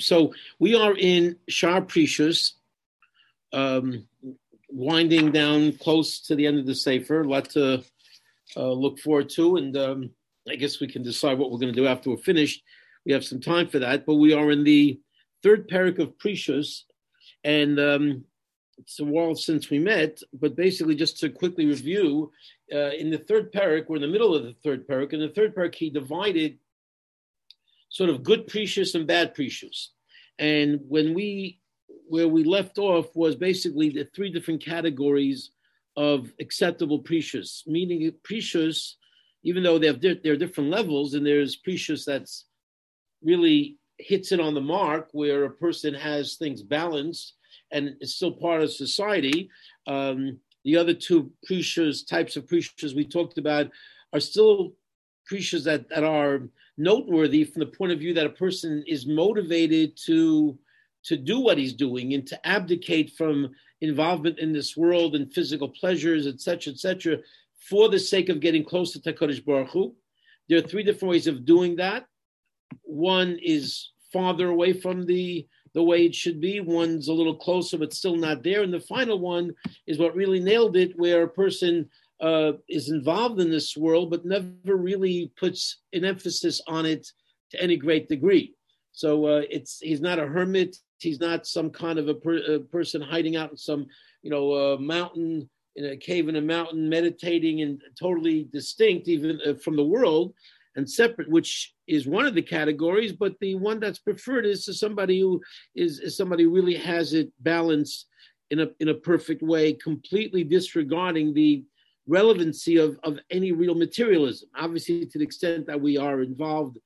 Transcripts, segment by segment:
So we are in Shaar Perishus, um, winding down close to the end of the Sefer. A lot to uh, look forward to, and um, I guess we can decide what we're going to do after we're finished. We have some time for that, but we are in the third parak of Perishus, and um, it's a while since we met, but basically, just to quickly review, uh, in the third parak, we're in the middle of the third parak. In the third parak, he divided sort of good perishus and bad perishus. And when we, where we left off was basically the three different categories of acceptable perishus, meaning perishus, even though they have di- there are different levels, and there's perishus that's really hits it on the mark, where a person has things balanced and is still part of society. Um, the other two perishus types of perishus we talked about are still perishus that, that are noteworthy from the point of view that a person is motivated to to do what he's doing and to abdicate from involvement in this world and physical pleasures, etc., etc., for the sake of getting closer to Kodesh Baruch Hu. There are three different ways of doing that. One is farther away from the the way it should be. One's a little closer, but still not there. And the final one is what really nailed it, where a person uh, is involved in this world, but never really puts an emphasis on it to any great degree. So uh, it's he's not a hermit. He's not some kind of a, per, a person hiding out in some you know uh, mountain in a cave in a mountain, meditating and totally distinct even uh, from the world and separate, which is one of the categories. But the one that's preferred is to somebody who is, is somebody who really has it balanced in a in a perfect way, completely disregarding the relevancy of, of any real materialism. Obviously, to the extent that we are involved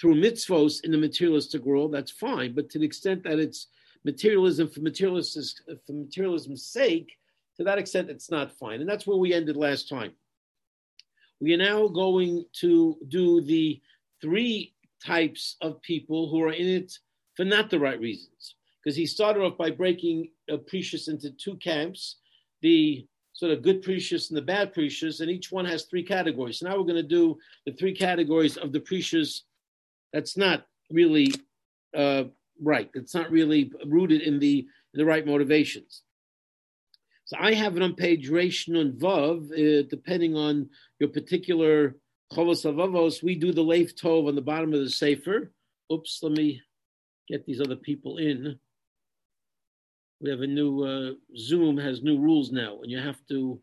through mitzvos in the materialistic world, that's fine. But to the extent that it's materialism for for materialism's sake, to that extent, it's not fine. And that's where we ended last time. We are now going to do the three types of people who are in it for not the right reasons. Because he started off by breaking uh, Perishus into two camps the sort of good perishus and the bad perishus, and each one has three categories. So now we're going to do the three categories of the perishus. That's not really uh, right. It's not really rooted in the in the right motivations. So I have it on page Reish Nun Vav, uh, depending on your particular Chovos Halevavos. We do the Lev Tov on the bottom of the Sefer. Oops, let me get these other people in we have a new uh, Zoom has new rules now, and you have to,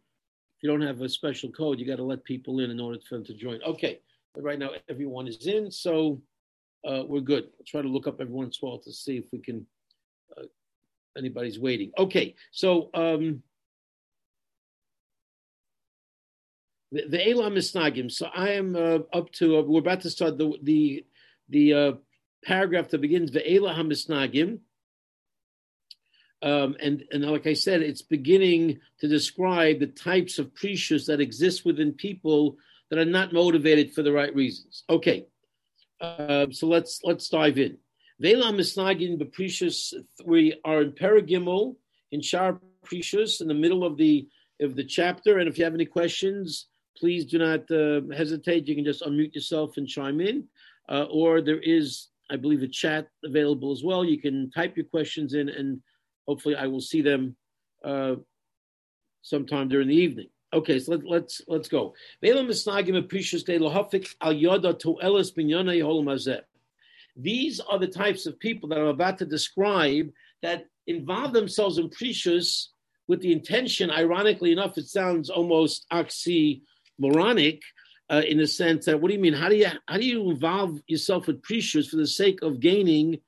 if you don't have a special code, you got to let people in in order for them to join. Okay, but right now everyone is in, so uh, we're good. I'll try to look up everyone's well to see if we can. Uh, anybody's waiting. Okay, so um, the, the Elam Misnagim. So I am uh, up to. Uh, we're about to start the the the uh, paragraph that begins the Elam Misnagim um, and, and like I said, it's beginning to describe the types of perishus that exist within people that are not motivated for the right reasons. Okay, uh, so let's let's dive in. Vela misnagin perishus. We are in Paragimel in Shaar Perishus in the middle of the of the chapter. And if you have any questions, please do not uh, hesitate. You can just unmute yourself and chime in, uh, or there is, I believe, a chat available as well. You can type your questions in and Hopefully, I will see them uh, sometime during the evening. Okay, so let, let's let's go. These are the types of people that I'm about to describe that involve themselves in perishus with the intention. Ironically enough, it sounds almost oxymoronic uh, in the sense that what do you mean? How do you how do you involve yourself with perishus for the sake of gaining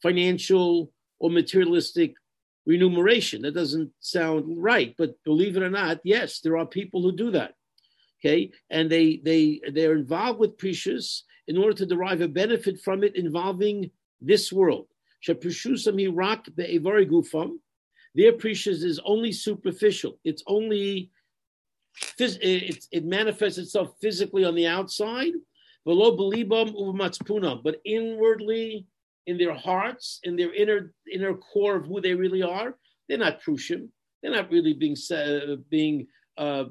financial or materialistic remuneration. That doesn't sound right, but believe it or not, yes, there are people who do that. Okay, and they they they're involved with perishus in order to derive a benefit from it involving this world. Their perishus is only superficial. It's only it, it manifests itself physically on the outside, but inwardly in their hearts, in their inner inner core of who they really are, they're not prushim. They're not really being uh, being uh,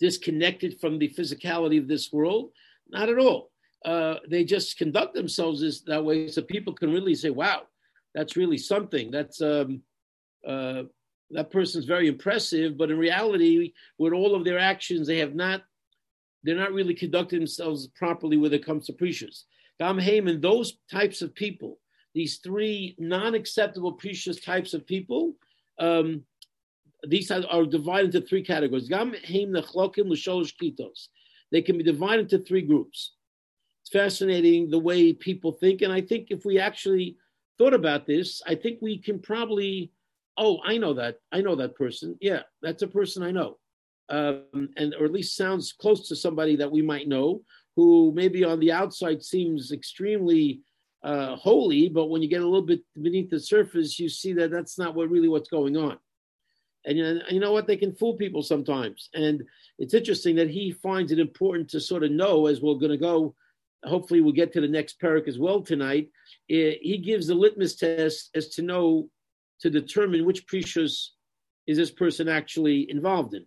disconnected from the physicality of this world. Not at all. uh, they just conduct themselves that way so people can really say, wow, that's really something. That's um, uh, that person's very impressive, but in reality, with all of their actions, they have not, they're not really conducting themselves properly when it comes to perishus. Gam Heyman, those types of people, these three non-acceptable perishus types of people, um, these are, divided into three categories. Gam Heim Nechlokim L'Sholosh Kitos. They can be divided into three groups. It's fascinating the way people think, and I think if we actually thought about this, I think we can probably oh, I know that. I know that person. Yeah, that's a person I know. Um, and or at least sounds close to somebody that we might know who maybe on the outside seems extremely uh, holy, but when you get a little bit beneath the surface, you see that that's not what really what's going on. And you know, what? They can fool people sometimes. And it's interesting that he finds it important to sort of know as we're going to go. Hopefully, we'll get to the next parak as well tonight. He gives the litmus test as to know to determine which perishus is this person actually involved in.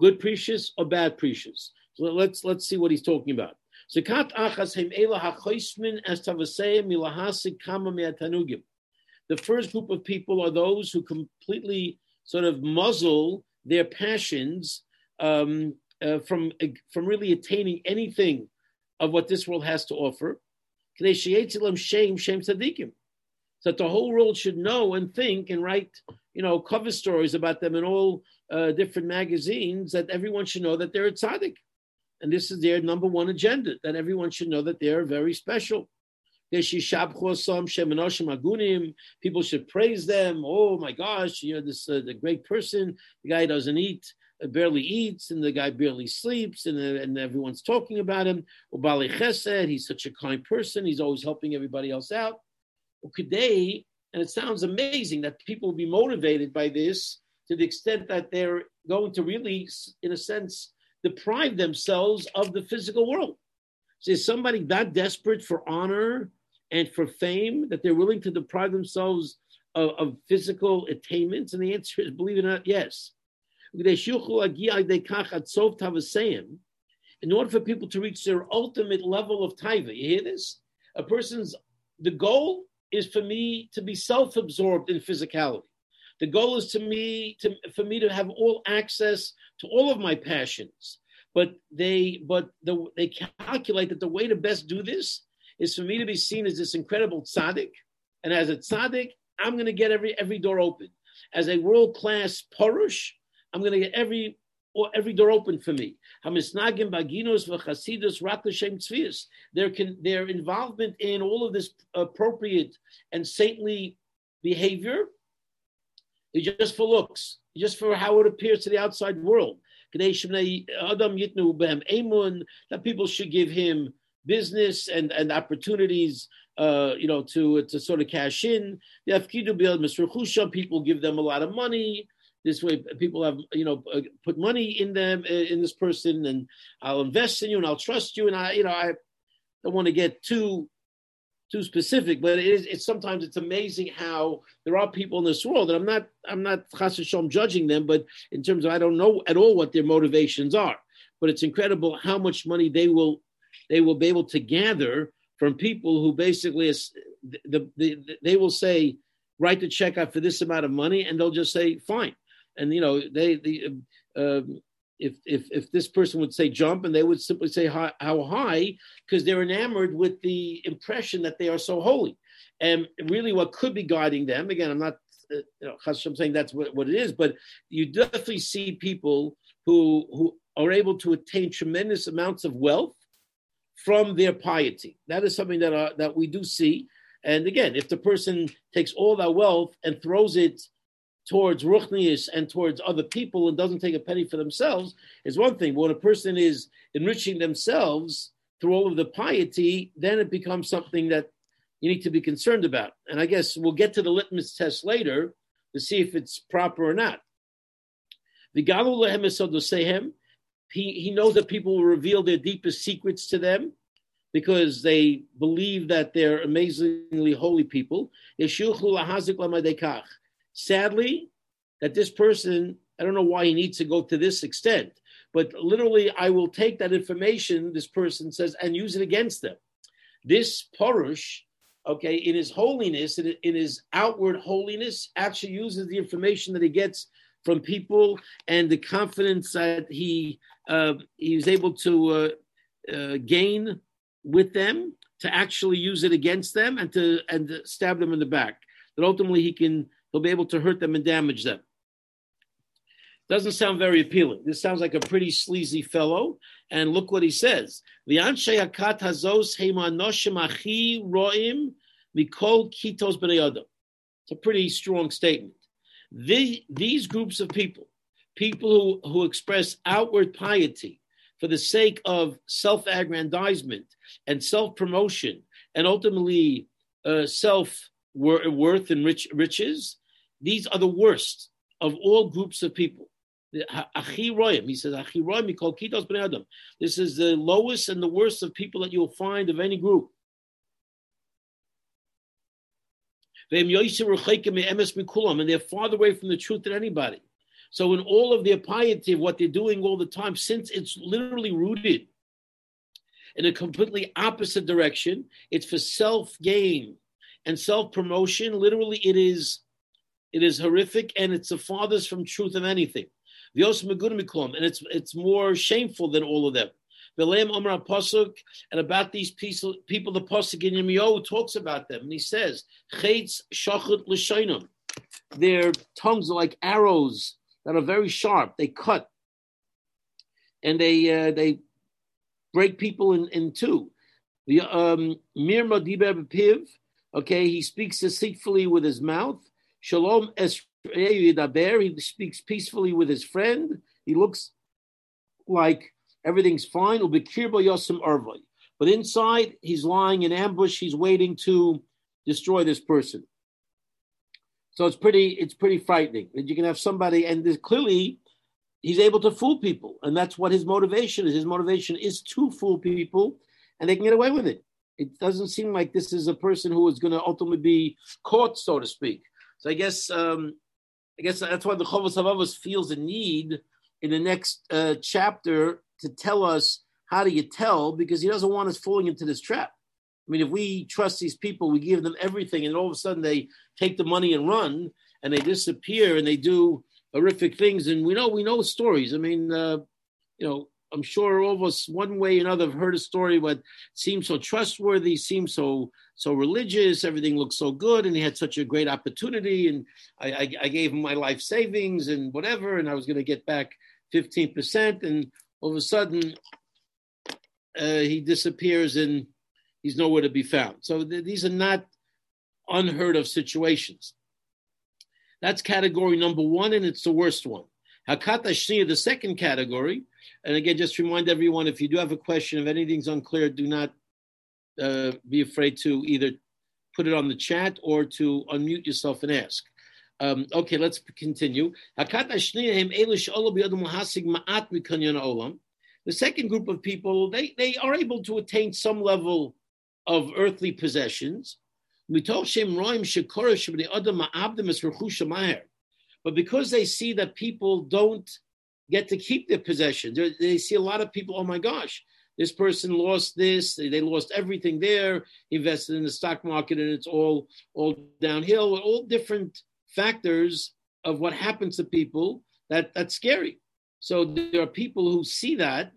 Good perishus or bad perishus. So let's let's see what he's talking about. Achas hem as milahasik kama me'atanugim. The first group of people are those who completely sort of muzzle their passions um, uh, from from really attaining anything of what this world has to offer. Shame, shame tzaddikim that the whole world should know and think and write, you know, cover stories about them in all uh, different magazines that everyone should know that they're a tzaddik. And this is their number one agenda, that everyone should know that they're very special. People should praise them. Oh my gosh, you know, this uh, the great person. The guy doesn't eat, uh, barely eats, and the guy barely sleeps, and, uh, and everyone's talking about him. He's such a kind person. He's always helping everybody else out. Today, and it sounds amazing that people will be motivated by this to the extent that they're going to really, in a sense, deprive themselves of the physical world. So is somebody that desperate for honor and for fame that they're willing to deprive themselves of, of physical attainments? And the answer is, believe it or not, yes. In order for people to reach their ultimate level of taiva, you hear this? A person's the goal is for me to be self-absorbed in physicality. The goal is to me to for me to have all access to all of my passions. But they but the, they calculate that the way to best do this is for me to be seen as this incredible tzaddik, and as a tzaddik, I'm going to get every every door open. As a world class porush, I'm going to get every or every door open for me. Hamisnagim tzvius. Their involvement in all of this appropriate and saintly behavior just for looks, just for how it appears to the outside world. That people should give him business and, and opportunities, uh, you know, to to sort of cash in. People give them a lot of money. This way, people have you know uh, put money in them uh, in this person, and I'll invest in you and I'll trust you. And I, you know, I don't want to get too too specific, but it is. It's sometimes it's amazing how there are people in this world, and I'm not I'm not chassidom judging them, but in terms of I don't know at all what their motivations are. But it's incredible how much money they will they will be able to gather from people who basically is the, the, the they will say write the check out for this amount of money, and they'll just say fine and you know they the um, if if if this person would say jump and they would simply say how, how high because they're enamored with the impression that they are so holy. And really what could be guiding them again i'm not uh, you know, i'm saying that's what, what it is but you definitely see people who who are able to attain tremendous amounts of wealth from their piety. That is something that uh, that we do see. And again if the person takes all that wealth and throws it towards ruchnius and towards other people and doesn't take a penny for themselves is one thing. But when a person is enriching themselves through all of the piety, then it becomes something that you need to be concerned about. And I guess we'll get to the litmus test later to see if it's proper or not. The Sehem, he, he knows that people will reveal their deepest secrets to them because they believe that they're amazingly holy people. Sadly, that this person, I don't know why he needs to go to this extent, but literally, I will take that information, this person says, and use it against them. This Porush, okay, in his holiness, in, in his outward holiness, actually uses the information that he gets from people and the confidence that he uh, he was able to uh, uh, gain with them to actually use it against them and to and to stab them in the back. That ultimately he can he'll be able to hurt them and damage them. Doesn't sound very appealing. This sounds like a pretty sleazy fellow. And look what he says. It's a pretty strong statement. The, these groups of people, people who, who express outward piety for the sake of self aggrandizement and self promotion and ultimately uh, self worth and rich, riches, these are the worst of all groups of people. He says, Achiroyim, called Kitos Bnei Adam. This is the lowest and the worst of people that you'll find of any group. And they're farther away from the truth than anybody. So, in all of their piety what they're doing all the time, since it's literally rooted in a completely opposite direction, it's for self gain and self promotion. Literally, it is it is horrific and it's the farthest from truth of anything. And it's it's more shameful than all of them. Pasuk, and about these people, people the Pasuk in Yirmiyahu talks about them, and he says. Their tongues are like arrows that are very sharp. They cut, and they uh, they break people in, in two. The um, Mirma Diber Piv, okay, he speaks deceitfully with his mouth. Shalom es he speaks peacefully with his friend. He looks like everything's fine. But inside, he's lying in ambush. He's waiting to destroy this person. So it's pretty, it's pretty frightening that you can have somebody, and clearly he's able to fool people, and that's what his motivation is. His motivation is to fool people, and they can get away with it. It doesn't seem like this is a person who is going to ultimately be caught, so to speak. So I guess um, I guess that's why the Chovos Halevavos feels a need in the next uh, chapter to tell us how do you tell because he doesn't want us falling into this trap. I mean, if we trust these people, we give them everything, and all of a sudden they take the money and run, and they disappear, and they do horrific things, and we know we know stories. I mean, uh, you know, I'm sure all of us, one way or another, have heard a story what seems so trustworthy, seems so so religious, everything looks so good, and he had such a great opportunity, and I, I, I gave him my life savings and whatever, and I was going to get back 15%, and all of a sudden uh, he disappears and he's nowhere to be found. So th- these are not unheard of situations. That's category number one, and it's the worst one. Hakata Shnia, the second category, and again, just remind everyone if you do have a question, if anything's unclear, do not uh, be afraid to either put it on the chat or to unmute yourself and ask. Um, okay, let's continue. The second group of people, they, they are able to attain some level of earthly possessions. But because they see that people don't get to keep their possessions. They see a lot of people, oh my gosh, this person lost this, they lost everything there, invested in the stock market, and it's all all downhill. All different factors of what happens to people that that's scary. So there are people who see that,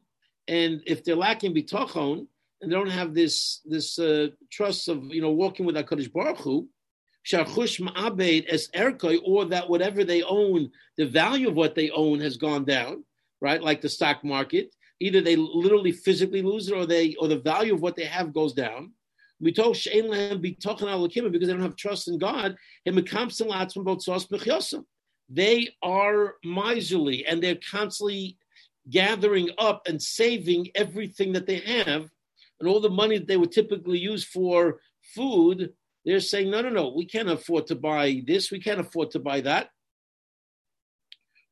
and if they're lacking bitachon and they don't have this this uh, trust of you know walking with Hakadosh Baruch Hu, shachush ma'abed es erkoi, or that whatever they own, the value of what they own has gone down, right? Like the stock market. Either they literally physically lose it, or they or the value of what they have goes down. Because they don't have trust in God. They are miserly and they're constantly gathering up and saving everything that they have, and all the money that they would typically use for food they're saying, no, no, no, we can't afford to buy this, we can't afford to buy that.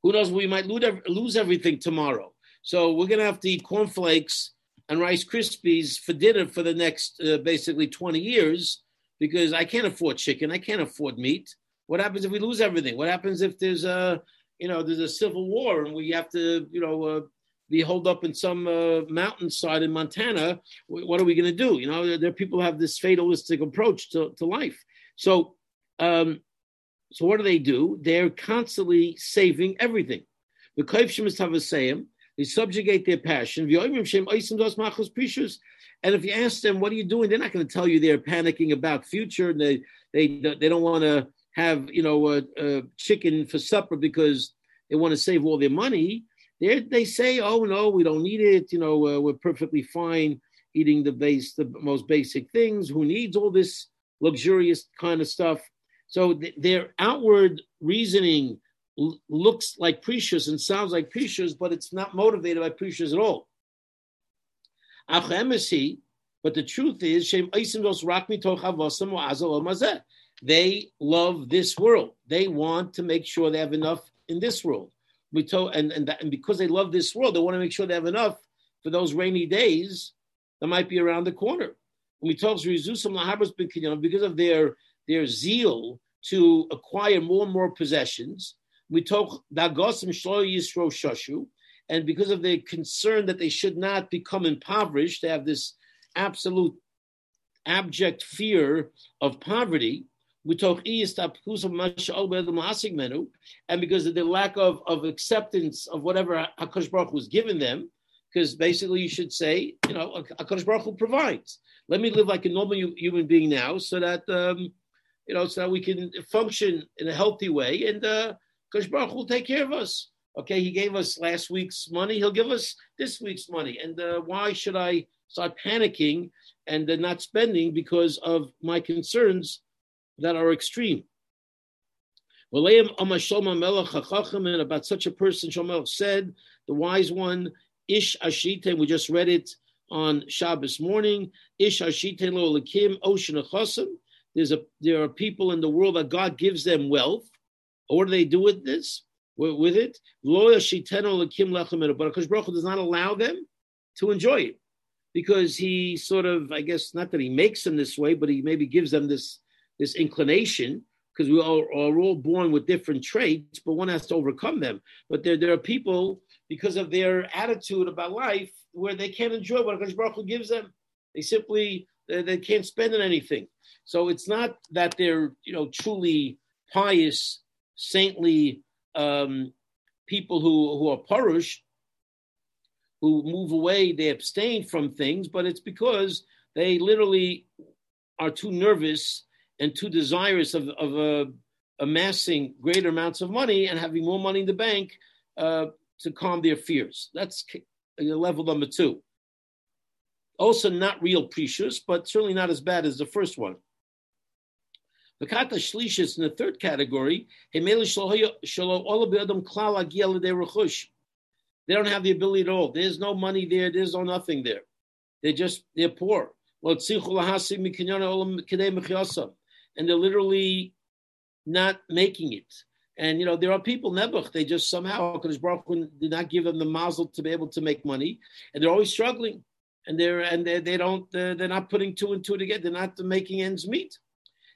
Who knows, we might lose everything tomorrow. So we're going to have to eat cornflakes and Rice Krispies for dinner for the next uh, basically 20 years because I can't afford chicken, I can't afford meat. What happens if we lose everything? What happens if there's a, you know, there's a civil war and we have to, you know, uh, be holed up in some uh, mountainside in Montana, what are we going to do? You know, there, people have this fatalistic approach to, to life. So, um, so what do they do? They're constantly saving everything. The kaifshim is tavasayim. They subjugate their passion. And if you ask them, what are you doing? They're not going to tell you they're panicking about future. They they they don't want to have you know a, a, chicken for supper because they want to save all their money. They they say, oh no, we don't need it. You know, uh, we're perfectly fine eating the base the most basic things. Who needs all this luxurious kind of stuff? So th- their outward reasoning l- looks like perishus and sounds like perishus, but it's not motivated by perishus at all. But the truth is, they love this world. They want to make sure they have enough in this world. We told, and and, that, and because they love this world, they want to make sure they have enough for those rainy days that might be around the corner. we told because of their their zeal to acquire more and more possessions, we told Dagosim Yisro and because of the concern that they should not become impoverished, they have this absolute abject fear of poverty. We talk and because of the lack of, of acceptance of whatever Hakadosh Baruch was given them, because basically you should say, you know, Hakadosh Baruch Hu provides. Let me live like a normal human being now, so that um, you know, so that we can function in a healthy way, and uh, Hakadosh Baruch will take care of us. Okay, he gave us last week's money; he'll give us this week's money. And uh, why should I start panicking and uh, not spending because of my concerns that are extreme. And about such a person, Shomelech said, the wise one, Ish Ashite, we just read it on Shabbos morning, Ish Ashite lo lakim ocean achosim. There are people in the world that God gives them wealth. What do they do with this? With it? Lo Ashiteno lakim lechem but Akash Baruch does not allow them to enjoy it because he sort of, I guess, not that he makes them this way, but he maybe gives them this this inclination because we all, are all born with different traits, but one has to overcome them. But there, there are people because of their attitude about life where they can't enjoy what Hakadosh Baruch Hu gives them. They simply they, they, can't spend on anything. So it's not that they're you know truly pious, saintly um, people who who are parush, who move away, they abstain from things, but it's because they literally are too nervous and too desirous of, of uh, amassing greater amounts of money and having more money in the bank uh, to calm their fears. That's level number two. Also, not real perishus, but certainly not as bad as the first one. The kata shlishis in the third category, they don't have the ability at all. There's no money there. There's no nothing there. They're just, they're poor. And they're literally not making it. And, you know, there are people, Nebuch, they just somehow, because Baruch did not give them the mazel to be able to make money. And they're always struggling. And they're, and they, they don't, they're, they're not putting two and two together. They're not making ends meet.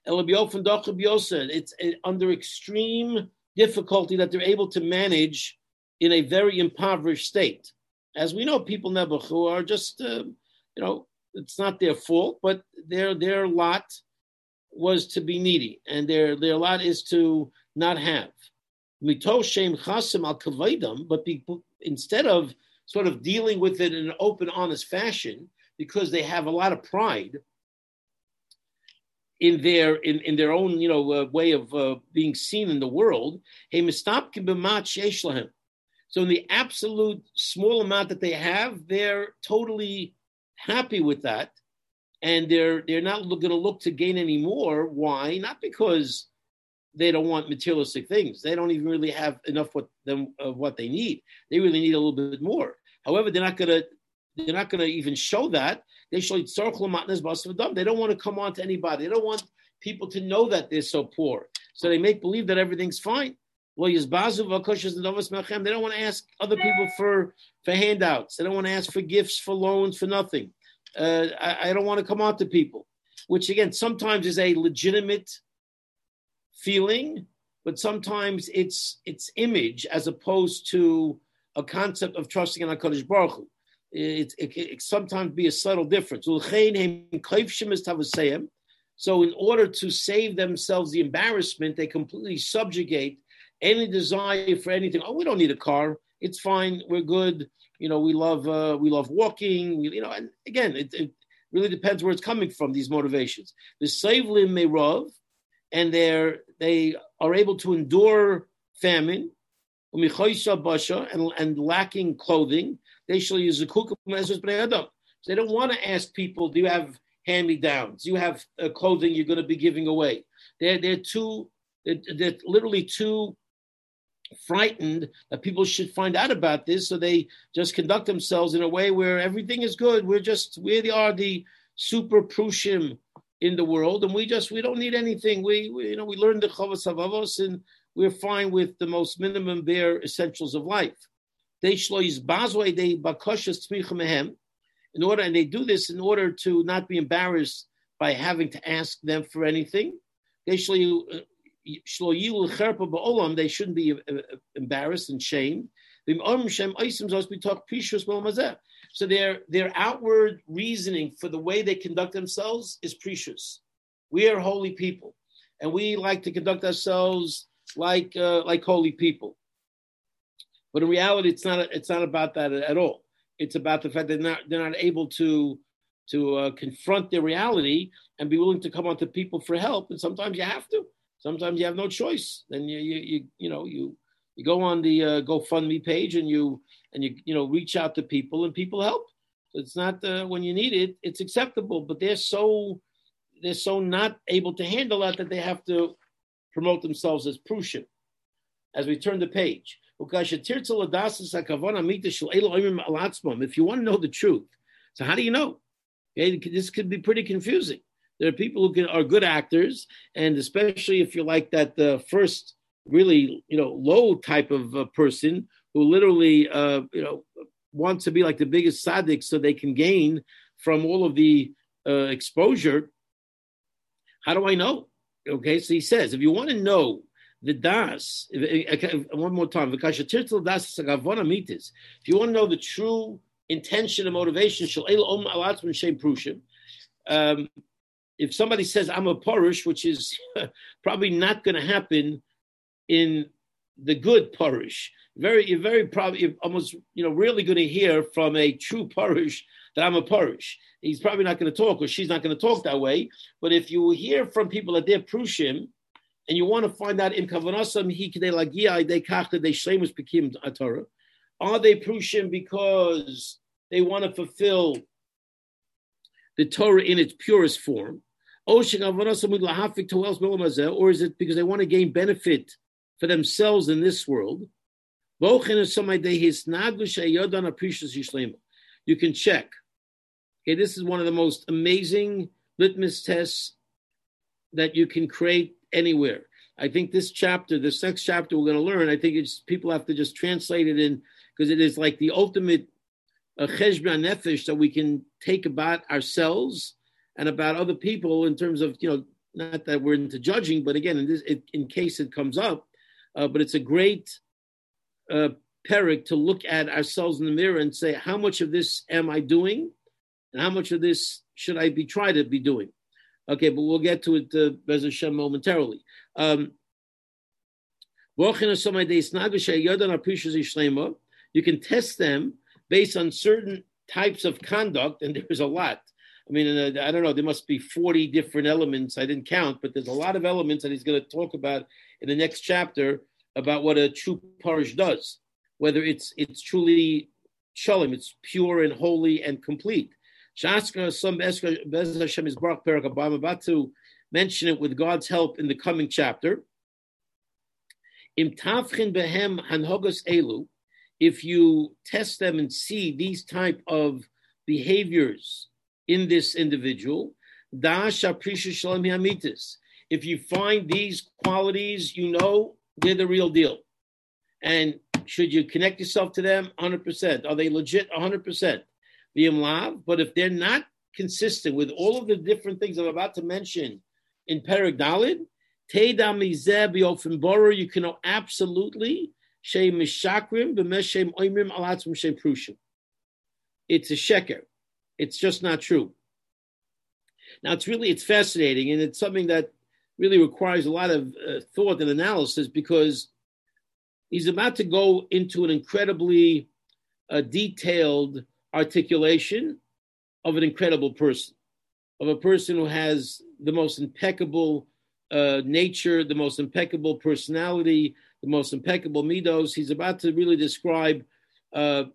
It's under extreme difficulty that they're able to manage in a very impoverished state. As we know, people Nebuch who are just, uh, you know, it's not their fault, but their their lot was to be needy, and their their lot is to not have. Mito shem chasim al kavaydam, but be, instead of sort of dealing with it in an open, honest fashion, because they have a lot of pride in their in, in their own you know uh, way of uh, being seen in the world. So in the absolute small amount that they have, they're totally happy with that. And they're they're not going to look to gain any more. Why? Not because they don't want materialistic things. They don't even really have enough what them of what they need. They really need a little bit more. However, they're not going to they're not going to even show that. They show They don't want to come on to anybody. They don't want people to know that they're so poor. So they make believe that everything's fine. Well, They don't want to ask other people for, for handouts. They don't want to ask for gifts, for loans, for nothing. Uh, I, I don't want to come out to people, which again, sometimes is a legitimate feeling, but sometimes it's it's image as opposed to a concept of trusting in HaKadosh Baruch Hu. It, it, it, it sometimes be a subtle difference. So, in order to save themselves the embarrassment, they completely subjugate any desire for anything. Oh, we don't need a car. It's fine. We're good. You know, we love uh, we love walking. We, you know, and again, it, it really depends where it's coming from. These motivations. The savlim merov, and they're they are able to endure famine, and, and lacking clothing. They shall use a So they don't want to ask people, "Do you have hand-me-downs? You have uh, clothing you're going to be giving away?" They're they're too they're, they're literally too frightened that people should find out about this, so they just conduct themselves in a way where everything is good. We're just we are the super prushim in the world, and we just we don't need anything. We, we you know we learn the Chovos Halevavos, and we're fine with the most minimum bare essentials of life. They shlois bazway they bakashas mehem in order, and they do this in order to not be embarrassed by having to ask them for anything. They shlois they shouldn't be uh, uh, embarrassed and shamed. So their their outward reasoning for the way they conduct themselves is perishus. We are holy people, and we like to conduct ourselves like uh, like holy people. But in reality, it's not it's not about that at all. It's about the fact that they're not they're not able to to uh, confront their reality and be willing to come on to people for help. And sometimes you have to. Sometimes you have no choice. Then you you you, you know you you go on the uh, GoFundMe page and you and you you know reach out to people and people help. So it's not uh, when you need it, it's acceptable. But they're so they're so not able to handle that that they have to promote themselves as prushim. As we turn the page, if you want to know the truth, so how do you know? Okay, this could be pretty confusing. There are people who can, are good actors, and especially if you're like that the first really you know low type of uh, person who literally uh, you know wants to be like the biggest tzaddik so they can gain from all of the uh, exposure. How do I know? Okay, so he says if you want to know the das, if, one more time, if you want to know the true intention and motivation, um, if somebody says I'm a parish, which is probably not going to happen in the good parish, very, very probably almost, you know, really going to hear from a true parish that I'm a parish. He's probably not going to talk, or she's not going to talk that way. But if you hear from people that they're prushim, and you want to find out in kavanasam he they they pekim atara, are they prushim because they want to fulfill the Torah in its purest form? Or is it because they want to gain benefit for themselves in this world? You can check. Okay, this is one of the most amazing litmus tests that you can create anywhere. I think this chapter, this next chapter we're going to learn, I think it's people have to just translate it in because it is like the ultimate uh, nefesh that we can take about ourselves and about other people in terms of you know not that we're into judging, but again, in, this, it, in case it comes up, uh, but it's a great uh, peric to look at ourselves in the mirror and say, how much of this am I doing, and how much of this should I be try to be doing? Okay, but we'll get to it, uh, Hashem, momentarily. Um, you can test them based on certain types of conduct, and there's a lot. I mean, uh, I don't know, there must be 40 different elements. I didn't count, but there's a lot of elements that he's going to talk about in the next chapter about what a true parish does, whether it's it's truly shalom, it's pure and holy and complete. Some Bez Hashem is Baruch I'm about to mention it with God's help in the coming chapter. If you test them and see these type of behaviors in this individual. If you find these qualities, you know they're the real deal. And should you connect yourself to them? 100%. Are they legit? 100%. But if they're not consistent with all of the different things I'm about to mention in Perik Dalid, you can know absolutely. It's a sheker. It's just not true. Now it's really it's fascinating, and it's something that really requires a lot of uh, thought and analysis because he's about to go into an incredibly uh, detailed articulation of an incredible person, of a person who has the most impeccable uh, nature, the most impeccable personality, the most impeccable midos. He's about to really describe uh,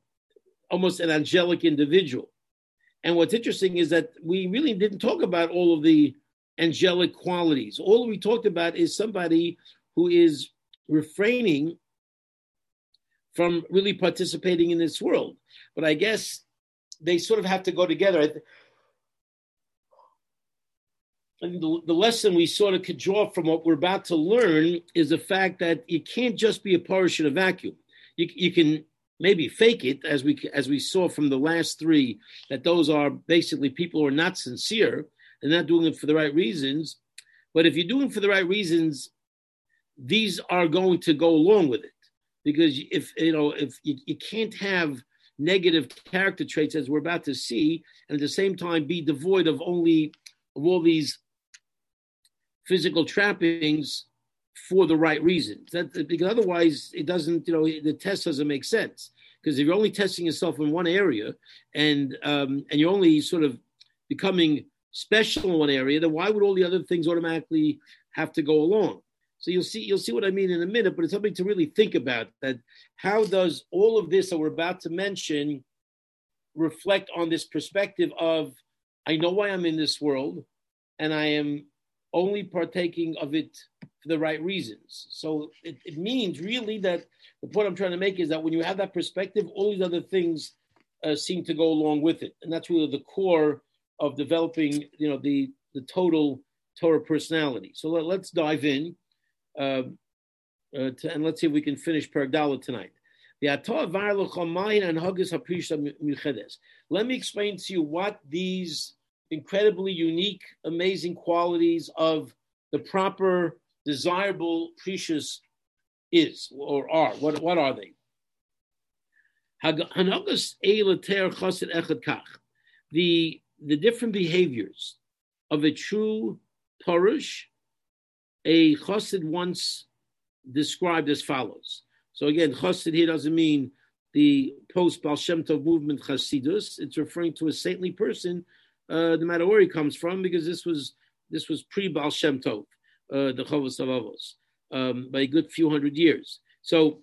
almost an angelic individual. And what's interesting is that we really didn't talk about all of the angelic qualities. All we talked about is somebody who is refraining from really participating in this world. But I guess they sort of have to go together. And the, the lesson we sort of could draw from what we're about to learn is the fact that you can't just be a parish in a vacuum. You, you can maybe fake it, as we as we saw from the last three, that those are basically people who are not sincere and not doing it for the right reasons. But if you're doing it for the right reasons, these are going to go along with it because if you know if you, you can't have negative character traits as we're about to see, and at the same time be devoid of only of all these physical trappings for the right reasons. That because otherwise it doesn't, you know, the test doesn't make sense. Because if you're only testing yourself in one area and um, and you're only sort of becoming special in one area, then why would all the other things automatically have to go along? So you'll see you'll see what I mean in a minute, but it's something to really think about. That how does all of this that we're about to mention reflect on this perspective of I know why I'm in this world, and I am only partaking of it for the right reasons. So it, it means really that the point I'm trying to make is that when you have that perspective, all these other things uh, seem to go along with it, and that's really the core of developing, you know, the the total Torah personality. So let, us dive in, uh, uh, to, and let's see if we can finish Peragdala tonight. The and Milchedez. Let me explain to you what these incredibly unique, amazing qualities of the proper, desirable, perishus is or are. What, what are they? The, the different behaviors of a true Parish, a chassid once described as follows. So again, chassid here doesn't mean the post Baal Shem Tov movement chassidus. It's referring to a saintly person uh, no matter where he comes from, because this was this was pre Baal Shem Tov, uh, the Chovos Avos, um, by a good few hundred years. So,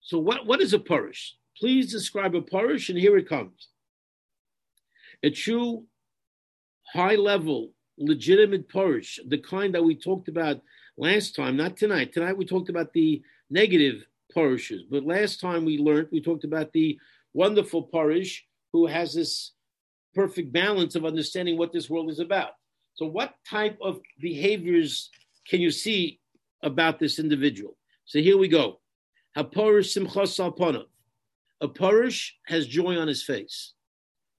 so what what is a parish? Please describe a parish, and here it comes. A true high level, legitimate parish, the kind that we talked about last time, not tonight. Tonight we talked about the negative parishes, but last time we learned, we talked about the wonderful parish who has this perfect balance of understanding what this world is about. So, what type of behaviors can you see about this individual? So, here we go. Haporish simchas alpanav. A parish has joy on his face.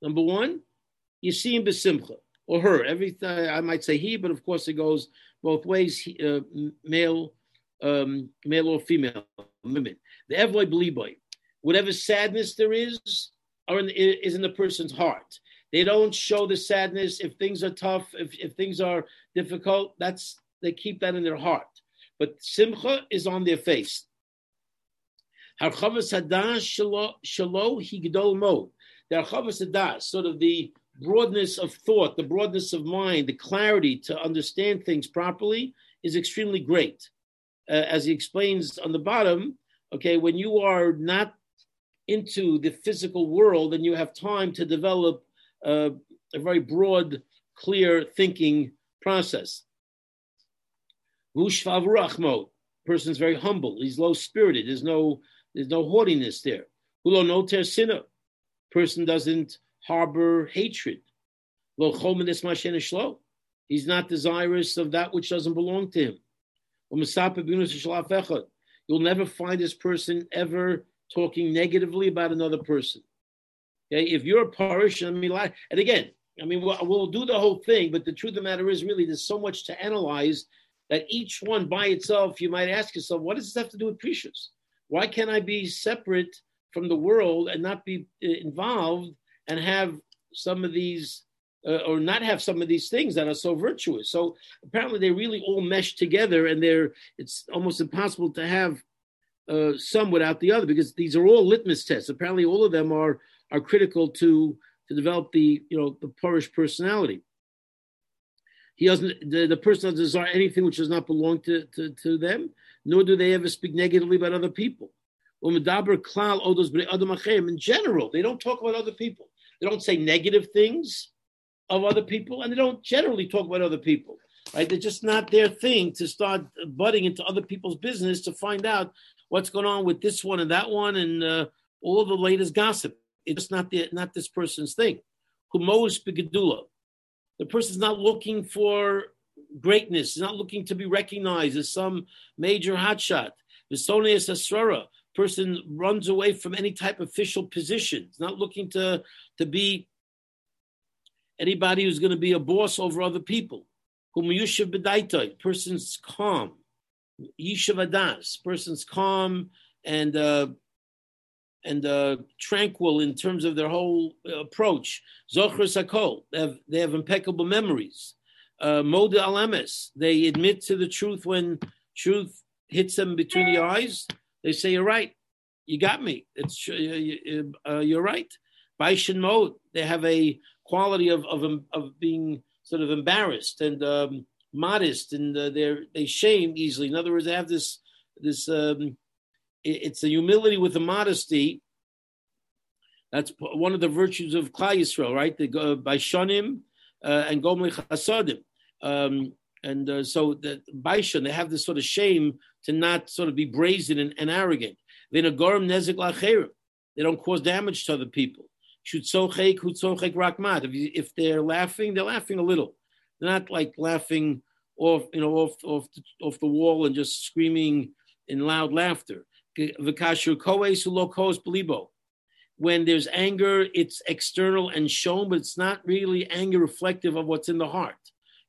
Number one, you see him besimcha or her. Every I might say he, but of course it goes both ways. He, uh, male, um, male or female women. The evloy beliboy. Whatever sadness there is, are in, is in the person's heart. They don't show the sadness if things are tough, if, if things are difficult. That's they keep that in their heart. But simcha is on their face. Harchavas hadas shalo higdol mo. Harchavas hadas, sort of the broadness of thought, the broadness of mind, the clarity to understand things properly is extremely great. Uh, as he explains on the bottom, okay, when you are not into the physical world and you have time to develop a very broad, clear thinking process. Vushvav rachmo, person's very humble. He's low spirited. There's no there's no haughtiness there. Hulo no sinner, person doesn't harbor hatred. Lo chomedes mashen He's not desirous of that which doesn't belong to him. You'll never find this person ever talking negatively about another person. Okay, if you're a parish, I mean, and again, I mean, we'll, we'll, do the whole thing, but the truth of the matter is, really, there's so much to analyze that each one by itself, you might ask yourself, what does this have to do with perishus? Why can't I be separate from the world and not be uh, involved and have some of these, uh, or not have some of these things that are so virtuous? So apparently they really all mesh together, and they're it's almost impossible to have uh, some without the other because these are all litmus tests. Apparently, all of them are are critical to to develop the you know the Porish personality. He doesn't the, the person doesn't desire anything which does not belong to, to, to them, nor do they ever speak negatively about other people. In general, they don't talk about other people. They don't say negative things of other people, and they don't generally talk about other people. Right? They're just not their thing to start butting into other people's business to find out what's going on with this one and that one and uh, all the latest gossip. It's not the, not this person's thing. Humos begadula. The person's not looking for greatness. He's not looking to be recognized as some major hotshot. Visonius asrara. Person runs away from any type of official position. He's not looking to to be anybody who's going to be a boss over other people. Humuyushav bedaitoi. Person's calm. Yishav Person's calm and uh, and uh, tranquil in terms of their whole approach. Zocher Sakol, they have, they have impeccable memories. Uh, Moda Alames, they admit to the truth when truth hits them between the eyes. They say, You're right. You got me. It's uh, You're right. Baishin Mode, they have a quality of, of, of being sort of embarrassed and um, modest and uh, they they shame easily. In other words, they have this this um, it's the humility with the modesty. That's one of the virtues of Klal Yisrael, right? They go by Shonim uh, and Gomli Chasadim. Um, and uh, so the Baishan, they have this sort of shame to not sort of be brazen and, and arrogant. They don't cause damage to other people. If, if they're laughing, they're laughing a little. They're not like laughing off, you know, off, off, off the wall and just screaming in loud laughter. When there's anger, it's external and shown, but it's not really anger reflective of what's in the heart.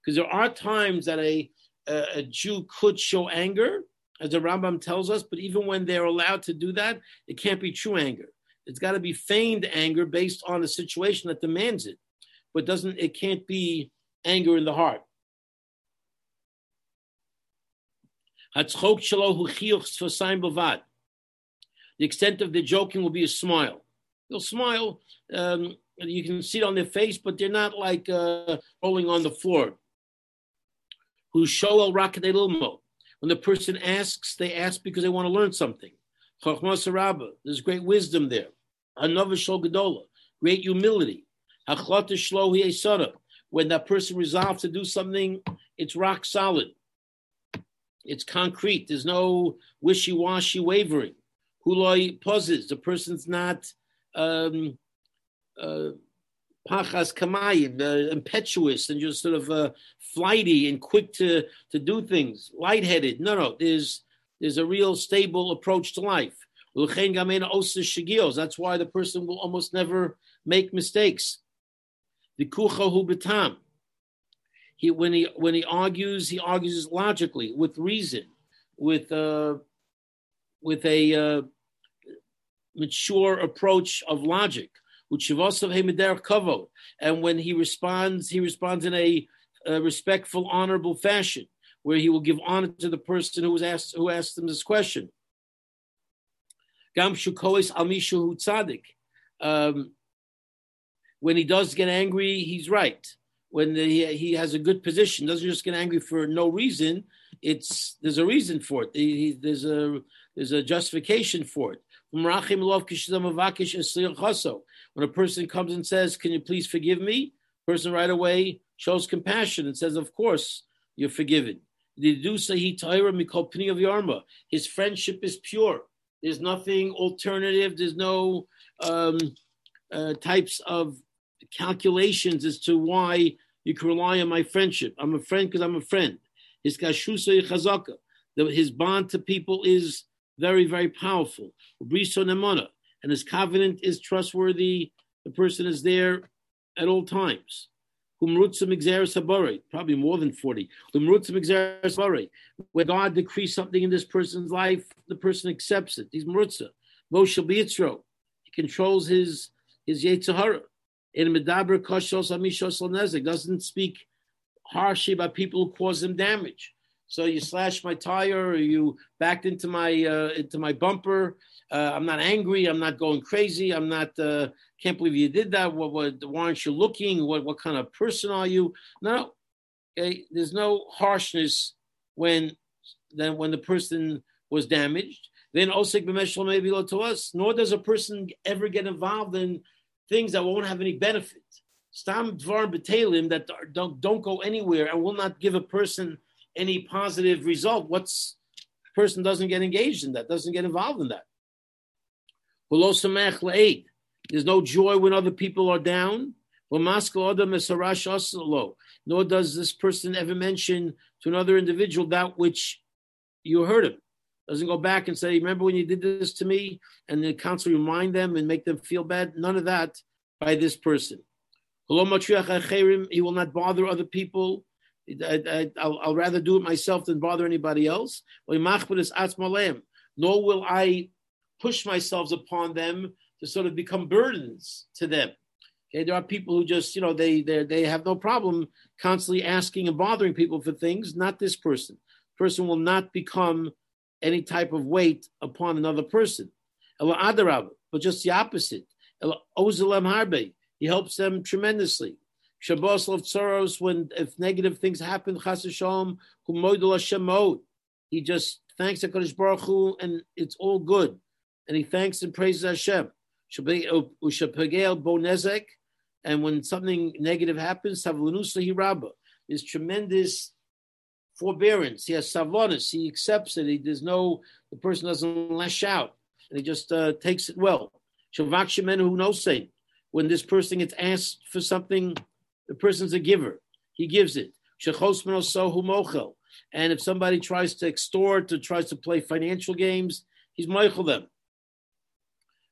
Because there are times that a, a, Jew could show anger, as the Rambam tells us, but even when they're allowed to do that, it can't be true anger. It's got to be feigned anger based on a situation that demands it, but doesn't it can't be anger in the heart. The extent of the joking will be a smile. They'll smile. Um, you can see it on their face, but they're not like uh, rolling on the floor. Who show el When the person asks, they ask because they want to learn something. There's great wisdom there. Great humility. When that person resolves to do something, it's rock solid. It's concrete. There's no wishy-washy wavering. Huloi pauses. The person's not um, uh, pachas kamayim, uh, impetuous and just sort of uh, flighty and quick to to do things, lightheaded. No, no. There's there's a real stable approach to life. That's why the person will almost never make mistakes. The kucha betam. He when he when he argues, he argues logically with reason, with uh, with a uh, mature approach of logic. which And when he responds, he responds in a, a respectful, honorable fashion, where he will give honor to the person who was asked who asked him this question. Gam um, when he does get angry, he's right. When he, he has a good position, doesn't just get angry for no reason. It's there's a reason for it. He, there's a there's a justification for it. When a person comes and says, "Can you please forgive me?" person right away shows compassion and says, "Of course, you're forgiven." His friendship is pure. There's nothing alternative. There's no um, uh, types of calculations as to why you can rely on my friendship. I'm a friend because I'm a friend. His his bond to people is very, very powerful. And his covenant is trustworthy. The person is there at all times. probably more than 40. When God decrees something in this person's life, the person accepts it. He's Mrutza. Moshe B'Yitzro. He controls his, his Yetzirah. In Medaber Koshos doesn't speak harshly about people who cause him damage. So you slashed my tire, or you backed into my uh, into my bumper. Uh, I'm not angry. I'm not going crazy. I'm not. Uh, can't believe you did that. What, what? Why aren't you looking? What? What kind of person are you? No. Okay. There's no harshness when then when the person was damaged. Then osik b'meshel maybe to us. Nor does a person ever get involved in things that won't have any benefit. Stam dvar betalim that don't don't go anywhere and will not give a person any positive result. What's person doesn't get engaged in that, doesn't get involved in that. There's no joy when other people are down. Nor does this person ever mention to another individual that which you heard him. Doesn't go back and say, Remember when you did this to me? And then constantly remind them and make them feel bad. None of that by this person. He will not bother other people. I, will rather do it myself than bother anybody else. Nor will I push myself upon them to sort of become burdens to them. Okay, there are people who just, you know, they they they have no problem constantly asking and bothering people for things. Not this person. Person will not become any type of weight upon another person. But just the opposite. He helps them tremendously. Shabbos of Tsoros, when if negative things happen, Chas Shalom, he just thanks HaKadosh Baruch Hu, and it's all good and he thanks and praises Hashem. And when something negative happens, Savlanusa Hiraba is tremendous forbearance. He has savonis. He accepts it. He, there's no, the person doesn't lash out. And he just uh, takes it well. who knows say when this person gets asked for something, the person's a giver. He gives it. And if somebody tries to extort or tries to play financial games, he's Michael them.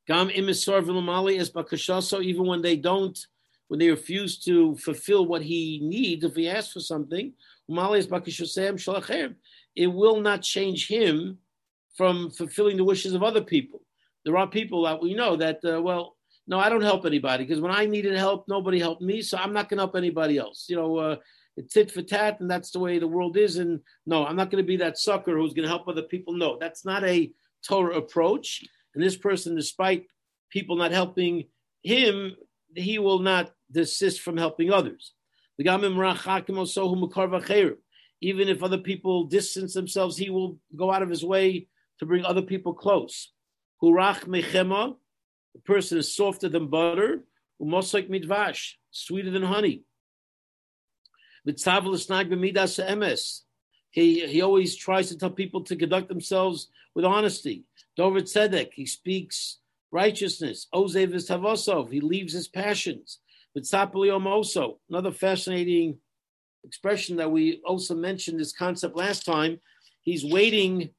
Gam even when they don't, when they refuse to fulfill what he needs, if he asks for something, it will not change him from fulfilling the wishes of other people. There are people that we know that, uh, well, no, I don't help anybody because when I needed help, nobody helped me, so I'm not going to help anybody else. You know, uh, it's tit for tat, and that's the way the world is. And no, I'm not going to be that sucker who's going to help other people. No, that's not a Torah approach. And this person, despite people not helping him, he will not desist from helping others. Even if other people distance themselves, he will go out of his way to bring other people close. The person is softer than butter, umosek midvash, sweeter than honey. He, he always tries to tell people to conduct themselves with honesty. Dover Tzedek, he speaks righteousness. Ozev is he leaves his passions. But Omoso, another fascinating expression that we also mentioned this concept last time. He's waiting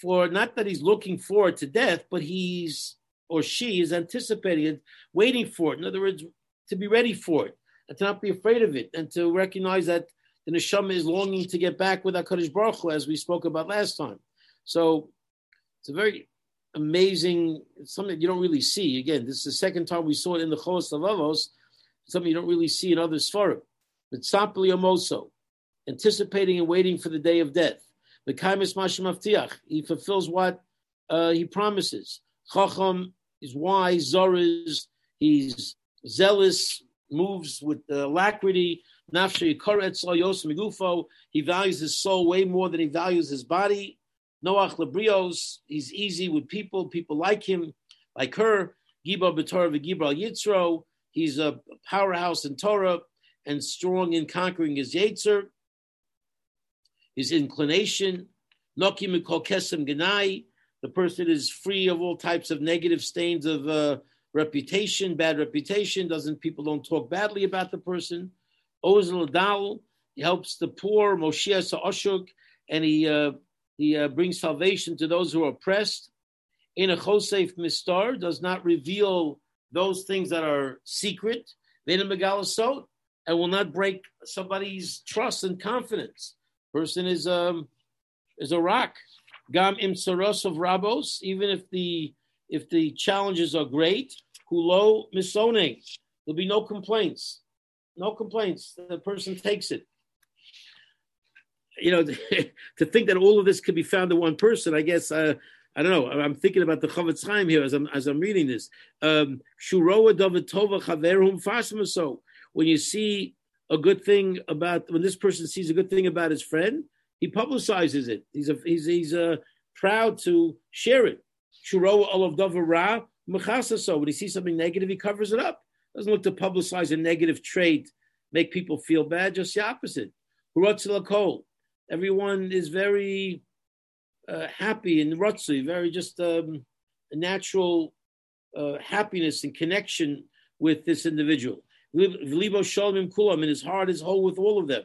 for, not that he's looking forward to death, but he's, or she is anticipating it, waiting for it. In other words, to be ready for it and to not be afraid of it and to recognize that the neshama is longing to get back with HaKadosh Baruch Hu, as we spoke about last time. So it's a very amazing, something you don't really see. Again, this is the second time we saw it in the Chos of Avos, something you don't really see in other Sfarim. But Sapli Amoso, anticipating and waiting for the day of death. The Kaimis Mashim he fulfills what uh, he promises. Chacham is wise, Zoriz, he's zealous, moves with uh, alacrity. Koretz Yosem He values his soul way more than he values his body. Noach Labrios, he's easy with people. People like him, like her. Giba B'Torah v'Gibra Yitzro, he's a powerhouse in Torah and strong in conquering his Yetzer, his inclination. Noki Mikol Kesem Ganai, the person is free of all types of negative stains of uh, reputation, bad reputation. Doesn't people don't talk badly about the person. Ozel Dal, he helps the poor. Moshe Sa'oshuk, and he uh, he uh, brings salvation to those who are oppressed. In a Chosef Mistar does not reveal those things that are secret. Vena Megalasot, and will not break somebody's trust and confidence. Person is um is a rock. Gam im of rabos, even if the if the challenges are great, hulo misone, there'll be no complaints. No complaints. The person takes it. You know, to think that all of this could be found in one person, I guess uh, I don't know. I'm thinking about the Chofetz Chaim here as I'm as I'm reading this. Shuroa David Tova Chaverum Um, when you see a good thing about when this person sees a good thing about his friend, he publicizes it. He's a, he's he's uh, proud to share it. Shiroa olav davarah mechasa so. When he sees something negative, he covers it up. Doesn't look to publicize a negative trait, make people feel bad. Just the opposite. Everyone is very uh, happy and rotzi, very just um, a natural uh, happiness and connection with this individual. V'libo shalom kulam, and his heart is whole with all of them.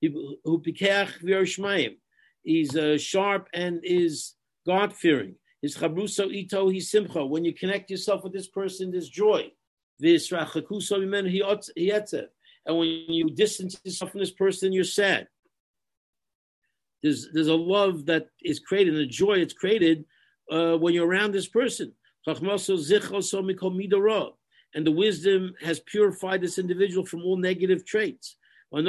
Who pikach He's uh, sharp and is God fearing. His chabruso ito he simcha. When you connect yourself with this person, there's joy. This rachakuso he And when you distance yourself from this person, you're sad. There's there's a love that is created, and a joy it's created uh, when you're around this person. And the wisdom has purified this individual from all negative traits. And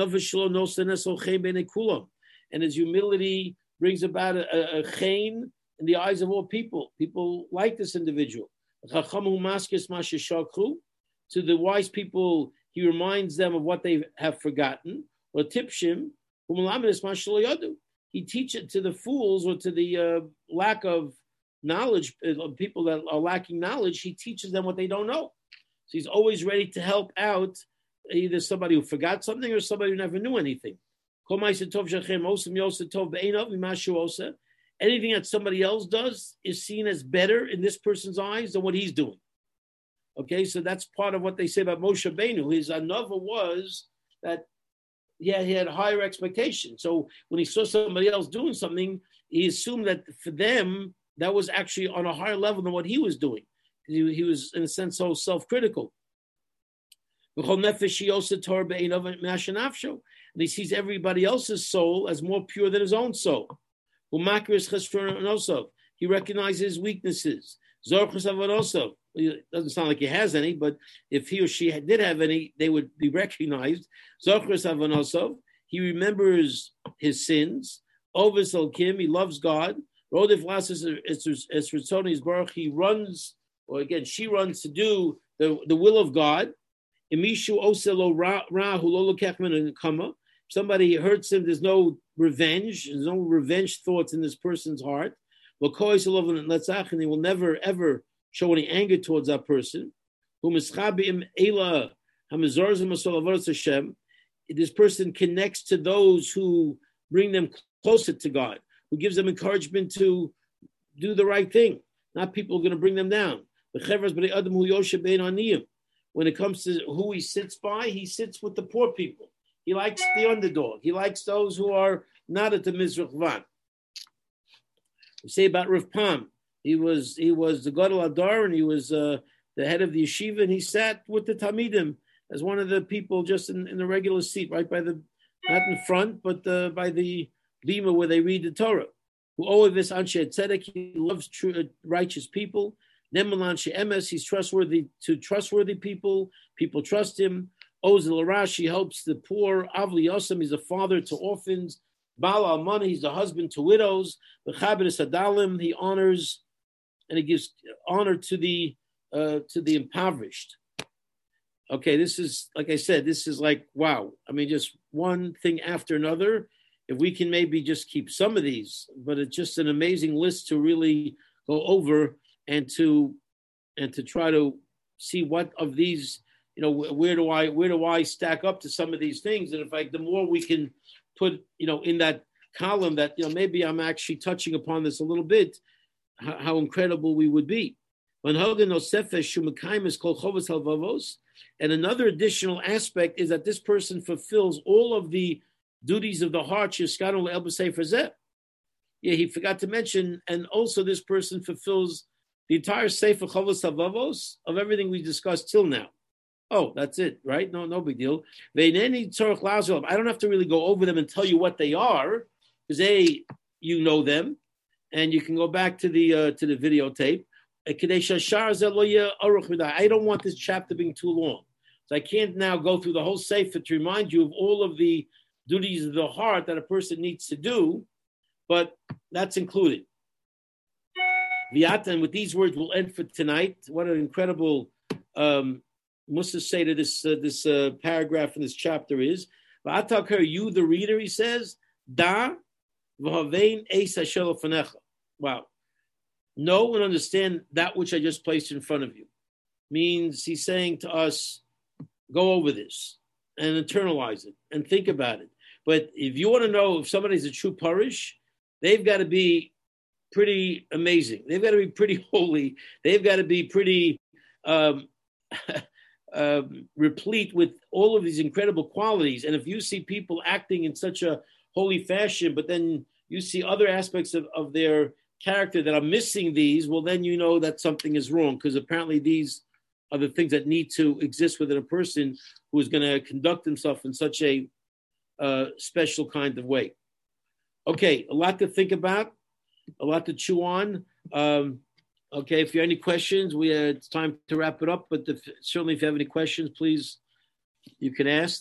his humility brings about a, a, chain in the eyes of all people. People like this individual. To the wise people, he reminds them of what they have forgotten. Or tipshim, he teaches to the fools or to the uh, lack of knowledge, uh, people that are lacking knowledge, he teaches them what they don't know. So he's always ready to help out either somebody who forgot something or somebody who never knew anything. Anything that somebody else does is seen as better in this person's eyes than what he's doing. Okay, so that's part of what they say about Moshe Benu. His another was that yeah, he had higher expectations. So when he saw somebody else doing something, he assumed that for them that was actually on a higher level than what he was doing. He, he was in a sense so self-critical. And he sees everybody else's soul as more pure than his own soul. He recognizes weaknesses. It doesn't sound like he has any, but if he or she did have any, they would be recognized. He remembers his sins. Kim, he loves God. He runs, or again, she runs to do the, the will of God. Somebody hurts him, there's no revenge, there's no revenge thoughts in this person's heart. And he will never ever show any anger towards that person. This person connects to those who bring them closer to God, who gives them encouragement to do the right thing, not people are going to bring them down. When it comes to who he sits by, he sits with the poor people. He likes the underdog. He likes those who are not at the Mizrach Van. We say about Rav Pam, he was he was the Gadol Hador, and he was uh, the head of the yeshiva, and he sat with the Talmidim as one of the people just in, in the regular seat, right by the not in front, but uh, by the bima where they read the Torah. Who always anshe tzedek, he loves true, uh, righteous people. Nemelan emes, he's trustworthy to trustworthy people. People trust him. Ozel Arash, he helps the poor. Avli Yosem, he's a father to orphans. Bala Almana, he's a husband to widows. The Chabir Sadalim, he honors and he gives honor to the uh, to the impoverished. Okay, this is like I said, this is like wow. I mean, just one thing after another. If we can maybe just keep some of these, but it's just an amazing list to really go over and to and to try to see what of these you know where do i where do i stack up to some of these things and in fact the more we can put you know in that column that you know maybe i'm actually touching upon this a little bit how, how incredible we would be. And another additional aspect is that this person fulfills all of the duties of the heart. Yeah, he forgot to mention, and also this person fulfills the entire Sefer Chovos Halevavos of everything we discussed till now. Oh, that's it, right? No, no big deal. I don't have to really go over them and tell you what they are, because a you know them, and you can go back to the uh, to the videotape. I don't want this chapter being too long, so I can't now go through the whole sefer to remind you of all of the duties of the heart that a person needs to do, but that's included. And with these words, we'll end for tonight. What an incredible um, Musa say to this uh, this uh, paragraph in this chapter is, her, you the reader, he says, Da v'havein eis Wow. Know and understand that which I just placed in front of you. Means he's saying to us, go over this and internalize it and think about it. But if you want to know if somebody's a true parish, they've got to be pretty amazing. They've got to be pretty holy. They've got to be pretty um, uh, replete with all of these incredible qualities. And if you see people acting in such a holy fashion, but then you see other aspects of, of their character that are missing these, well, then you know that something is wrong because apparently these are the things that need to exist within a person who is going to conduct himself in such a uh, special kind of way. Okay, a lot to think about, a lot to chew on. Um, Okay, if you have any questions, we uh, it's time to wrap it up. But certainly, if you have any questions, please you can ask.